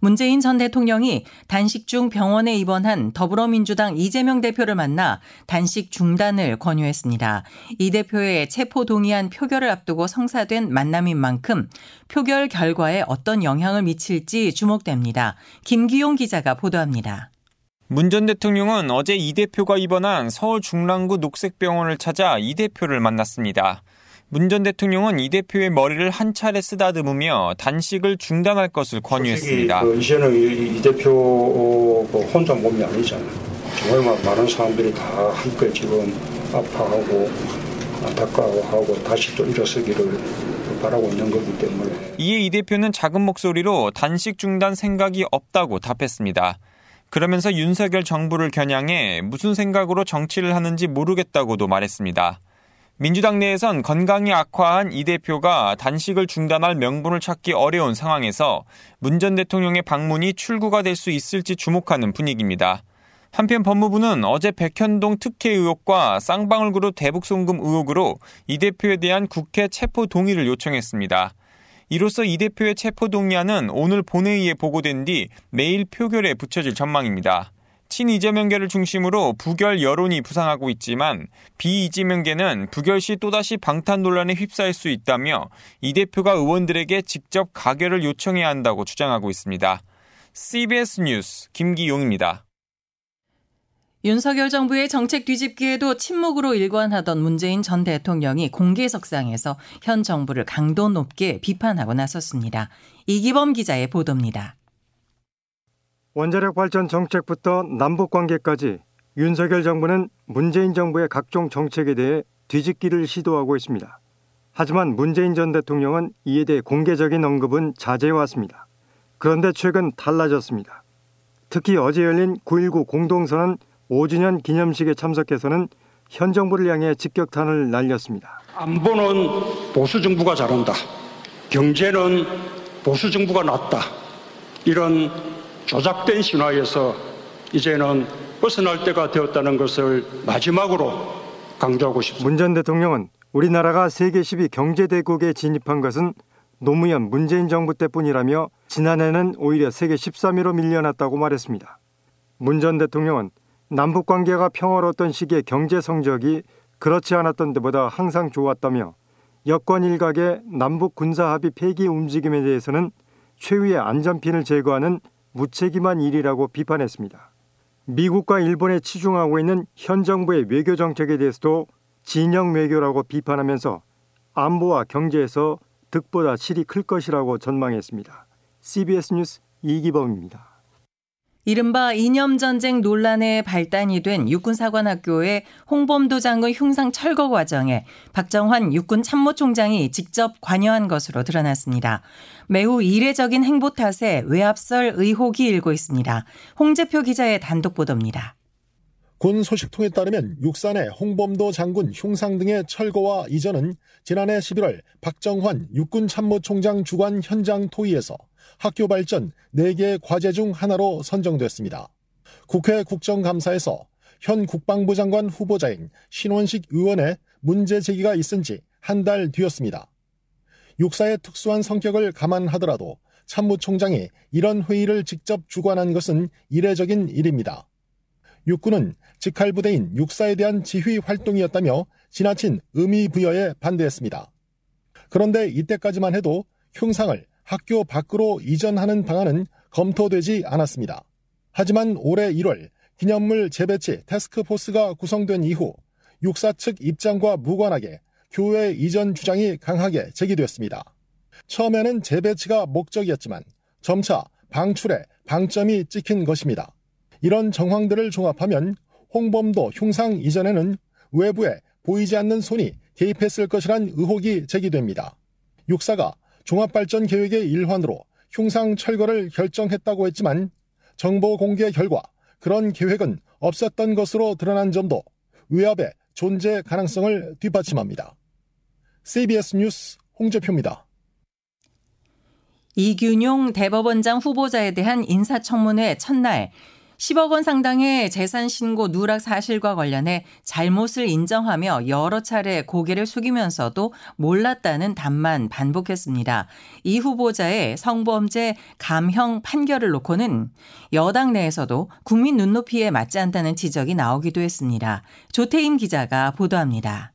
문재인 전 대통령이 단식 중 병원에 입원한 더불어민주당 이재명 대표를 만나 단식 중단을 권유했습니다. 이 대표의 체포 동의안 표결을 앞두고 성사된 만남인 만큼 표결 결과에 어떤 영향을 미칠지 주목됩니다. 김기용 기자가 보도합니다. 문전 대통령은 어제 이 대표가 입원한 서울 중랑구 녹색병원을 찾아 이 대표를 만났습니다. 문 전 대통령은 이 대표의 머리를 한 차례 쓰다듬으며 단식을 중단할 것을 권유했습니다. 그 이제는 이, 이 대표 그 혼자 몸이 아니잖아요. 정말 많은 사람들이 다 함께 지금 아파하고 안타까워하고 다시 또 일어서기를 바라고 있는 거기 때문에. 이에 이 대표는 작은 목소리로 단식 중단 생각이 없다고 답했습니다. 그러면서 윤석열 정부를 겨냥해 무슨 생각으로 정치를 하는지 모르겠다고도 말했습니다. 민주당 내에선 건강이 악화한 이 대표가 단식을 중단할 명분을 찾기 어려운 상황에서 문 전 대통령의 방문이 출구가 될 수 있을지 주목하는 분위기입니다. 한편 법무부는 어제 백현동 특혜 의혹과 쌍방울 그룹 대북 송금 의혹으로 이 대표에 대한 국회 체포 동의를 요청했습니다. 이로써 이 대표의 체포 동의안은 오늘 본회의에 보고된 뒤 내일 표결에 붙여질 전망입니다. 친이재명계를 중심으로 부결 여론이 부상하고 있지만 비이재명계는 부결 시 또다시 방탄 논란에 휩싸일 수 있다며 이 대표가 의원들에게 직접 가결을 요청해야 한다고 주장하고 있습니다. CBS 뉴스 김기용입니다. 윤석열 정부의 정책 뒤집기에도 침묵으로 일관하던 문재인 전 대통령이 공개석상에서 현 정부를 강도 높게 비판하고 나섰습니다. 이기범 기자의 보도입니다. 원자력 발전 정책부터 남북 관계까지 윤석열 정부는 문재인 정부의 각종 정책에 대해 뒤집기를 시도하고 있습니다. 하지만 문재인 전 대통령은 이에 대해 공개적인 언급은 자제해왔습니다. 그런데 최근 달라졌습니다. 특히 어제 열린 9.19 공동선언 5주년 기념식에 참석해서는 현 정부를 향해 직격탄을 날렸습니다. 안보는 보수 정부가 잘한다. 경제는 보수 정부가 낫다. 이런 조작된 신화에서 이제는 벗어날 때가 되었다는 것을 마지막으로 강조하고 싶습니다. 문 전 대통령은 우리나라가 세계 10위 경제대국에 진입한 것은 노무현 문재인 정부 때뿐이라며 지난해는 오히려 세계 13위로 밀려났다고 말했습니다. 문 전 대통령은 남북 관계가 평화로웠던 시기의 경제 성적이 그렇지 않았던 때보다 항상 좋았다며 여권 일각의 남북 군사 합의 폐기 움직임에 대해서는 최후의 안전핀을 제거하는 무책임한 일이라고 비판했습니다. 미국과 일본에 치중하고 있는 현 정부의 외교 정책에 대해서도 진영 외교라고 비판하면서 안보와 경제에서 득보다 실이 클 것이라고 전망했습니다. CBS 뉴스 이기범입니다. 이른바 이념전쟁 논란의 발단이 된 육군사관학교의 홍범도 장군 흉상 철거 과정에 박정환 육군 참모총장이 직접 관여한 것으로 드러났습니다. 매우 이례적인 행보 탓에 외압설 의혹이 일고 있습니다. 홍재표 기자의 단독 보도입니다. 군 소식통에 따르면 육산의 홍범도 장군 흉상 등의 철거와 이전은 지난해 11월 박정환 육군 참모총장 주관 현장 토의에서 학교 발전 4개 과제 중 하나로 선정됐습니다. 국회 국정감사에서 현 국방부 장관 후보자인 신원식 의원의 문제 제기가 있은 지 한 달 뒤였습니다. 육사의 특수한 성격을 감안하더라도 참모총장이 이런 회의를 직접 주관한 것은 이례적인 일입니다. 육군은 직할부대인 육사에 대한 지휘 활동이었다며 지나친 의미 부여에 반대했습니다. 그런데 이때까지만 해도 흉상을 학교 밖으로 이전하는 방안은 검토되지 않았습니다. 하지만 올해 1월 기념물 재배치 테스크포스가 구성된 이후 육사 측 입장과 무관하게 교회 이전 주장이 강하게 제기되었습니다. 처음에는 재배치가 목적이었지만 점차 방출에 방점이 찍힌 것입니다. 이런 정황들을 종합하면 홍범도 흉상 이전에는 외부에 보이지 않는 손이 개입했을 것이란 의혹이 제기됩니다. 육사가 종합발전 계획의 일환으로 흉상 철거를 결정했다고 했지만 정보 공개 결과 그런 계획은 없었던 것으로 드러난 점도 위압의 존재 가능성을 뒷받침합니다. CBS 뉴스 홍재표입니다. 이균용 대법원장 후보자에 대한 인사청문회 첫날 10억 원 상당의 재산 신고 누락 사실과 관련해 잘못을 인정하며 여러 차례 고개를 숙이면서도 몰랐다는 답만 반복했습니다. 이 후보자의 성범죄 감형 판결을 놓고는 여당 내에서도 국민 눈높이에 맞지 않다는 지적이 나오기도 했습니다. 조태임 기자가 보도합니다.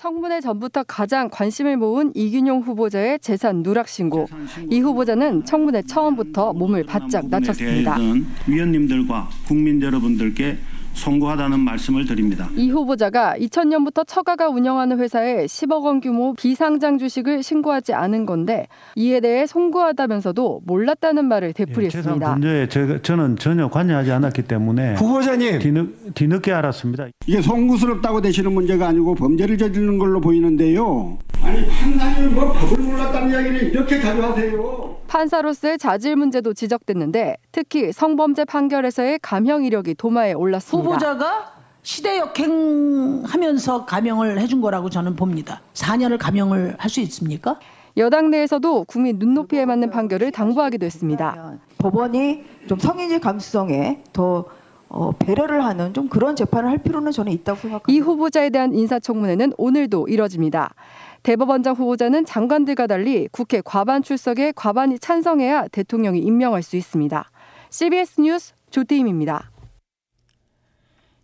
청문회 전부터 가장 관심을 모은 이균용 후보자의 재산 누락 신고. 이 후보자는 청문회 처음부터 몸을 바짝 낮췄습니다. 위원님들과 국민 여러분들께 송구하다는 말씀을 드립니다. 이 후보자가 2000년부터 처가가 운영하는 회사에 10억 원 규모 비상장 주식을 신고하지 않은 건데 이에 대해 송구하다면서도 몰랐다는 말을 되풀이했습니다. 재산 분야에 제가, 저는 전혀 관여하지 않았기 때문에 후보자님 뒤늦, 뒤늦게 알았습니다. 이게 송구스럽다고 되시는 문제가 아니고 범죄를 저지르는 걸로 보이는데요. 아니 판사님이 뭐 법을 몰랐다는 이야기를 이렇게 가져하세요. 판사로서의 자질 문제도 지적됐는데 특히 성범죄 판결에서의 감형 이력이 도마에 올랐습니다. 후보자가 시대 역행하면서 감형을 해준 거라고 저는 봅니다. 4년을 감형을 할 수 있습니까? 여당 내에서도 국민 눈높이에 맞는 판결을 당부하기도 했습니다. 법원이 좀 성인지 감수성에 더 어, 배려를 하는 좀 그런 재판을 할 필요는 저는 있다고 생각합니다. 이 후보자에 대한 인사청문회는 오늘도 이뤄집니다. 대법원장 후보자는 장관들과 달리 국회 과반 출석에 과반이 찬성해야 대통령이 임명할 수 있습니다. CBS 뉴스 조태임입니다.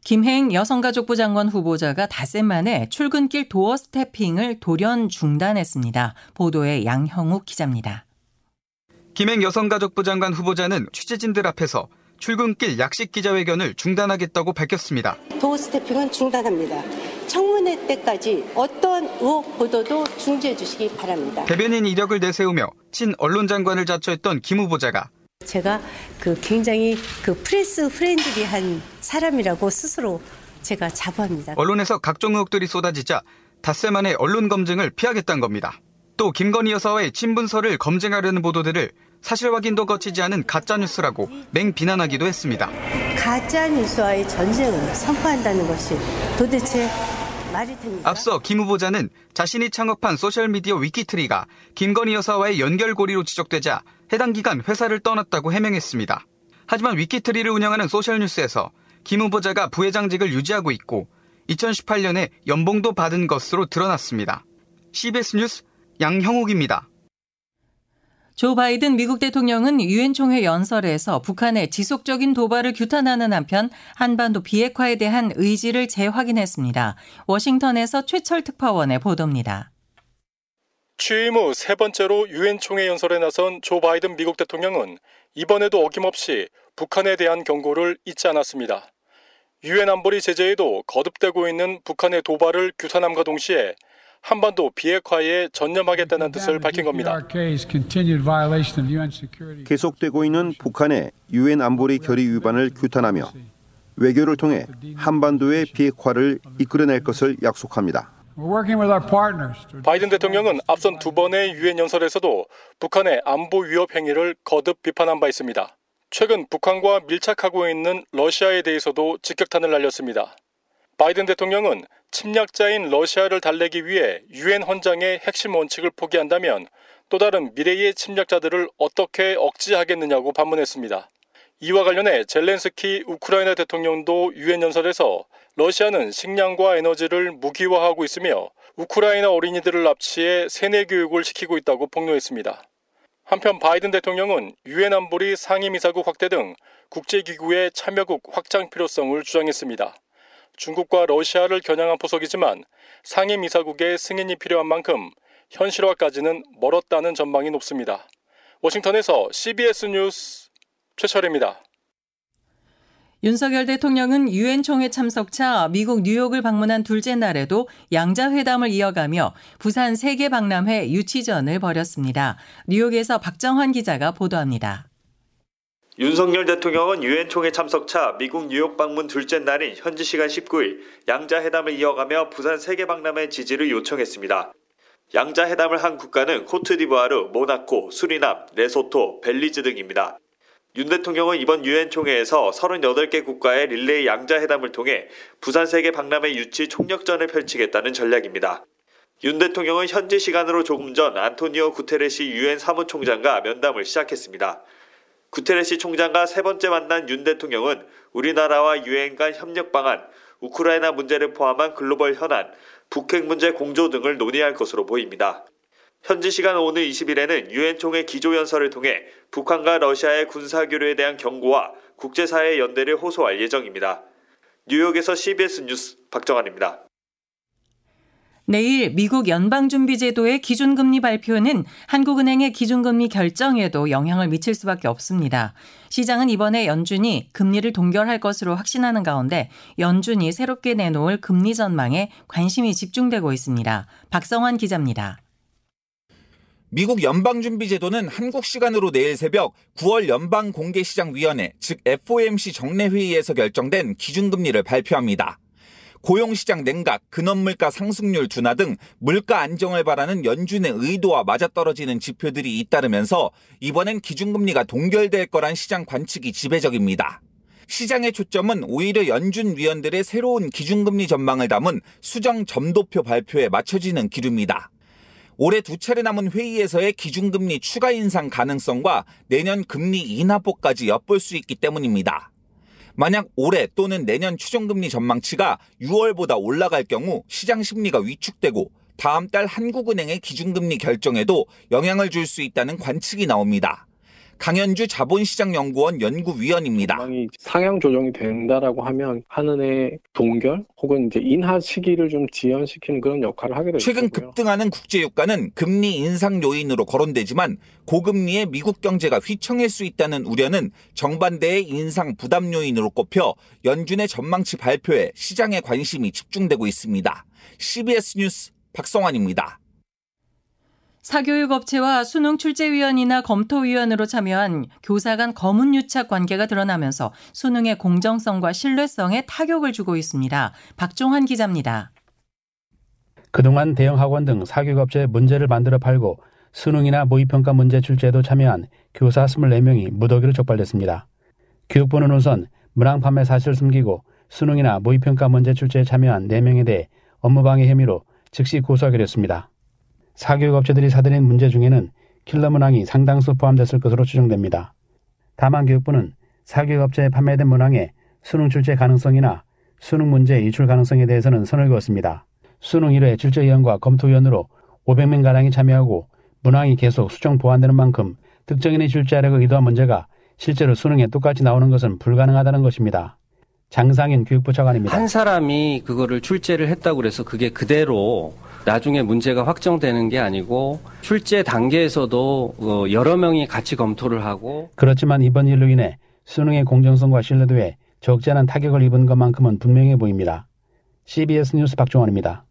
김행 여성가족부 장관 후보자가 닷새 만에 출근길 도어 스태핑을 돌연 중단했습니다. 보도에 양형욱 기자입니다. 김행 여성가족부 장관 후보자는 취재진들 앞에서 출근길 약식 기자회견을 중단하겠다고 밝혔습니다. doorstepping은 중단합니다. 청문회 때까지 어떤 의혹 보도도 중지해 주시기 바랍니다. 대변인 이력을 내세우며 친 언론 장관을 자처했던 김 후보자가 제가 그 굉장히 그 press friendly한 사람이라고 스스로 제가 자부합니다. 언론에서 각종 의혹들이 쏟아지자 닷새 만에 언론 검증을 피하겠다는 겁니다. 또 김건희 여사와의 친분서를 검증하려는 보도들을 사실 확인도 거치지 않은 가짜뉴스라고 맹 비난하기도 했습니다. 가짜 뉴스와의 전쟁을 선포한다는 것이 도대체 말이 됩니까? 앞서 김 후보자는 자신이 창업한 소셜미디어 위키트리가 김건희 여사와의 연결고리로 지적되자 해당 기간 회사를 떠났다고 해명했습니다. 하지만 위키트리를 운영하는 소셜뉴스에서 김 후보자가 부회장직을 유지하고 있고 2018년에 연봉도 받은 것으로 드러났습니다. CBS 뉴스 양형욱입니다. 조 바이든 미국 대통령은 유엔 총회 연설에서 북한의 지속적인 도발을 규탄하는 한편 한반도 비핵화에 대한 의지를 재확인했습니다. 워싱턴에서 최철 특파원의 보도입니다. 취임 후 세 번째로 유엔 총회 연설에 나선 조 바이든 미국 대통령은 이번에도 어김없이 북한에 대한 경고를 잊지 않았습니다. 유엔 안보리 제재에도 거듭되고 있는 북한의 도발을 규탄함과 동시에 한반도 비핵화에 전념하겠다는 뜻을 밝힌 겁니다. 계속되고 있는 북한의 유엔 안보리 결의 위반을 규탄하며 외교를 통해 한반도의 비핵화를 이끌어낼 것을 약속합니다. 바이든 대통령은 앞선 두 번의 유엔 연설에서도 북한의 안보 위협 행위를 거듭 비판한 바 있습니다. 최근 북한과 밀착하고 있는 러시아에 대해서도 직격탄을 날렸습니다. 바이든 대통령은 침략자인 러시아를 달래기 위해 유엔 헌장의 핵심 원칙을 포기한다면 또 다른 미래의 침략자들을 어떻게 억제하겠느냐고 반문했습니다. 이와 관련해 젤렌스키 우크라이나 대통령도 유엔 연설에서 러시아는 식량과 에너지를 무기화하고 있으며 우크라이나 어린이들을 납치해 세뇌 교육을 시키고 있다고 폭로했습니다. 한편 바이든 대통령은 유엔 안보리 상임이사국 확대 등 국제기구의 참여국 확장 필요성을 주장했습니다. 중국과 러시아를 겨냥한 포석이지만 상임이사국의 승인이 필요한 만큼 현실화까지는 멀었다는 전망이 높습니다. 워싱턴에서 CBS 뉴스 최철입니다. 윤석열 대통령은 유엔 총회 참석차 미국 뉴욕을 방문한 둘째 날에도 양자 회담을 이어가며 부산 세계 박람회 유치전을 벌였습니다. 뉴욕에서 박정환 기자가 보도합니다. 윤석열 대통령은 유엔 총회 참석차 미국 뉴욕 방문 둘째 날인 현지 시간 19일 양자 회담을 이어가며 부산 세계 박람회 지지를 요청했습니다. 양자 회담을 한 국가는 코트디부아르, 모나코, 수리남, 레소토, 벨리즈 등입니다. 윤 대통령은 이번 유엔 총회에서 38개 국가의 릴레이 양자 회담을 통해 부산 세계 박람회 유치 총력전을 펼치겠다는 전략입니다. 윤 대통령은 현지 시간으로 조금 전 안토니오 구테레시 유엔 사무총장과 면담을 시작했습니다. 구테레시 총장과 세 번째 만난 윤 대통령은 우리나라와 유엔 간 협력 방안, 우크라이나 문제를 포함한 글로벌 현안, 북핵 문제 공조 등을 논의할 것으로 보입니다. 현지 시간 오늘 20일에는 유엔 총회 기조 연설을 통해 북한과 러시아의 군사 교류에 대한 경고와 국제사회 연대를 호소할 예정입니다. 뉴욕에서 CBS 뉴스 박정환입니다. 내일 미국 연방준비제도의 기준금리 발표는 한국은행의 기준금리 결정에도 영향을 미칠 수밖에 없습니다. 시장은 이번에 연준이 금리를 동결할 것으로 확신하는 가운데 연준이 새롭게 내놓을 금리 전망에 관심이 집중되고 있습니다. 박성환 기자입니다. 미국 연방준비제도는 한국 시간으로 내일 새벽 9월 연방공개시장위원회 즉 FOMC 정례회의에서 결정된 기준금리를 발표합니다. 고용시장 냉각, 근원물가 상승률 둔화 등 물가 안정을 바라는 연준의 의도와 맞아떨어지는 지표들이 잇따르면서 이번엔 기준금리가 동결될 거란 시장 관측이 지배적입니다. 시장의 초점은 오히려 연준 위원들의 새로운 기준금리 전망을 담은 수정 점도표 발표에 맞춰지는 기류입니다. 올해 두 차례 남은 회의에서의 기준금리 추가 인상 가능성과 내년 금리 인하폭까지 엿볼 수 있기 때문입니다. 만약 올해 또는 내년 추정금리 전망치가 6월보다 올라갈 경우 시장 심리가 위축되고 다음 달 한국은행의 기준금리 결정에도 영향을 줄 수 있다는 관측이 나옵니다. 강현주 자본시장연구원 연구위원입니다. 상향 조정이 된다라고 하면 한은의 동결 혹은 이제 인하 시기를 좀 지연시키는 그런 역할을 하게 되죠. 최근 급등하는 국제유가는 금리 인상 요인으로 거론되지만 고금리의 미국 경제가 휘청일 수 있다는 우려는 정반대의 인상 부담 요인으로 꼽혀 연준의 전망치 발표에 시장의 관심이 집중되고 있습니다. CBS 뉴스 박성환입니다. 사교육 업체와 수능 출제위원이나 검토위원으로 참여한 교사 간 검은 유착 관계가 드러나면서 수능의 공정성과 신뢰성에 타격을 주고 있습니다. 박종환 기자입니다. 그동안 대형 학원 등 사교육 업체 문제를 만들어 팔고 수능이나 모의평가 문제 출제에도 참여한 교사 24명이 무더기로 적발됐습니다. 교육부는 우선 문항 판매 사실을 숨기고 수능이나 모의평가 문제 출제에 참여한 4명에 대해 업무방해 혐의로 즉시 고소하기로 했습니다. 사교육 업체들이 사들인 문제 중에는 킬러 문항이 상당수 포함됐을 것으로 추정됩니다. 다만 교육부는 사교육 업체에 판매된 문항의 수능 출제 가능성이나 수능 문제 유출 가능성에 대해서는 선을 그었습니다. 수능 1회 출제위원과 검토위원으로 500명가량이 참여하고 문항이 계속 수정 보완되는 만큼 특정인이 출제하려고 의도한 문제가 실제로 수능에 똑같이 나오는 것은 불가능하다는 것입니다. 장상인 교육부 차관입니다. 한 사람이 그거를 출제를 했다고 그래서 그게 그대로 나중에 문제가 확정되는 게 아니고 출제 단계에서도 어, 여러 명이 같이 검토를 하고 그렇지만 이번 일로 인해 수능의 공정성과 신뢰도에 적지 않은 타격을 입은 것만큼은 분명해 보입니다. CBS 뉴스 박종원입니다.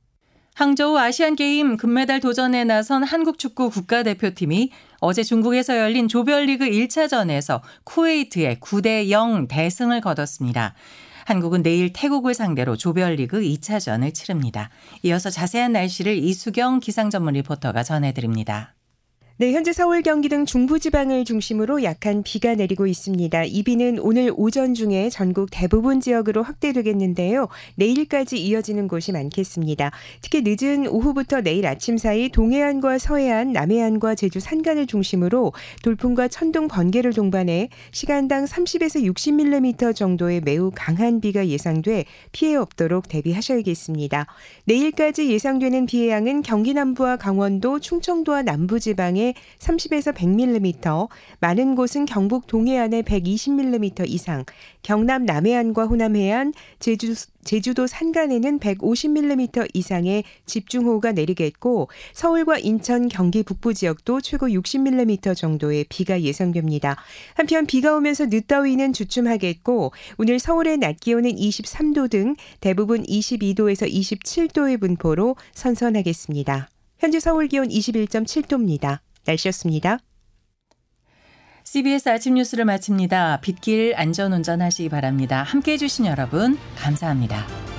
항저우 아시안게임 금메달 도전에 나선 한국 축구 국가대표팀이 어제 중국에서 열린 조별리그 1차전에서 쿠웨이트에 9대 0 대승을 거뒀습니다. 한국은 내일 태국을 상대로 조별리그 2차전을 치릅니다. 이어서 자세한 날씨를 이수경 기상 전문 리포터가 전해드립니다. 네, 현재 서울, 경기 등 중부지방을 중심으로 약한 비가 내리고 있습니다. 이 비는 오늘 오전 중에 전국 대부분 지역으로 확대되겠는데요. 내일까지 이어지는 곳이 많겠습니다. 특히 늦은 오후부터 내일 아침 사이 동해안과 서해안, 남해안과 제주 산간을 중심으로 돌풍과 천둥, 번개를 동반해 시간당 30에서 60mm 정도의 매우 강한 비가 예상돼 피해 없도록 대비하셔야겠습니다. 내일까지 예상되는 비의 양은 경기 남부와 강원도, 충청도와 남부 지방에 30에서 100mm, 많은 곳은 경북 동해안에 120mm 이상, 경남 남해안과 호남 해안, 제주, 제주도 산간에는 150mm 이상의 집중호우가 내리겠고 서울과 인천, 경기 북부 지역도 최고 60mm 정도의 비가 예상됩니다. 한편 비가 오면서 늦더위는 주춤하겠고 오늘 서울의 낮 기온은 23도 등 대부분 22도에서 27도의 분포로 선선하겠습니다. 현재 서울 기온 21.7도입니다. 날씨였습니다. CBS 아침 뉴스를 마칩니다. 빗길 안전 운전하시기 바랍니다. 함께 해주신 여러분, 감사합니다.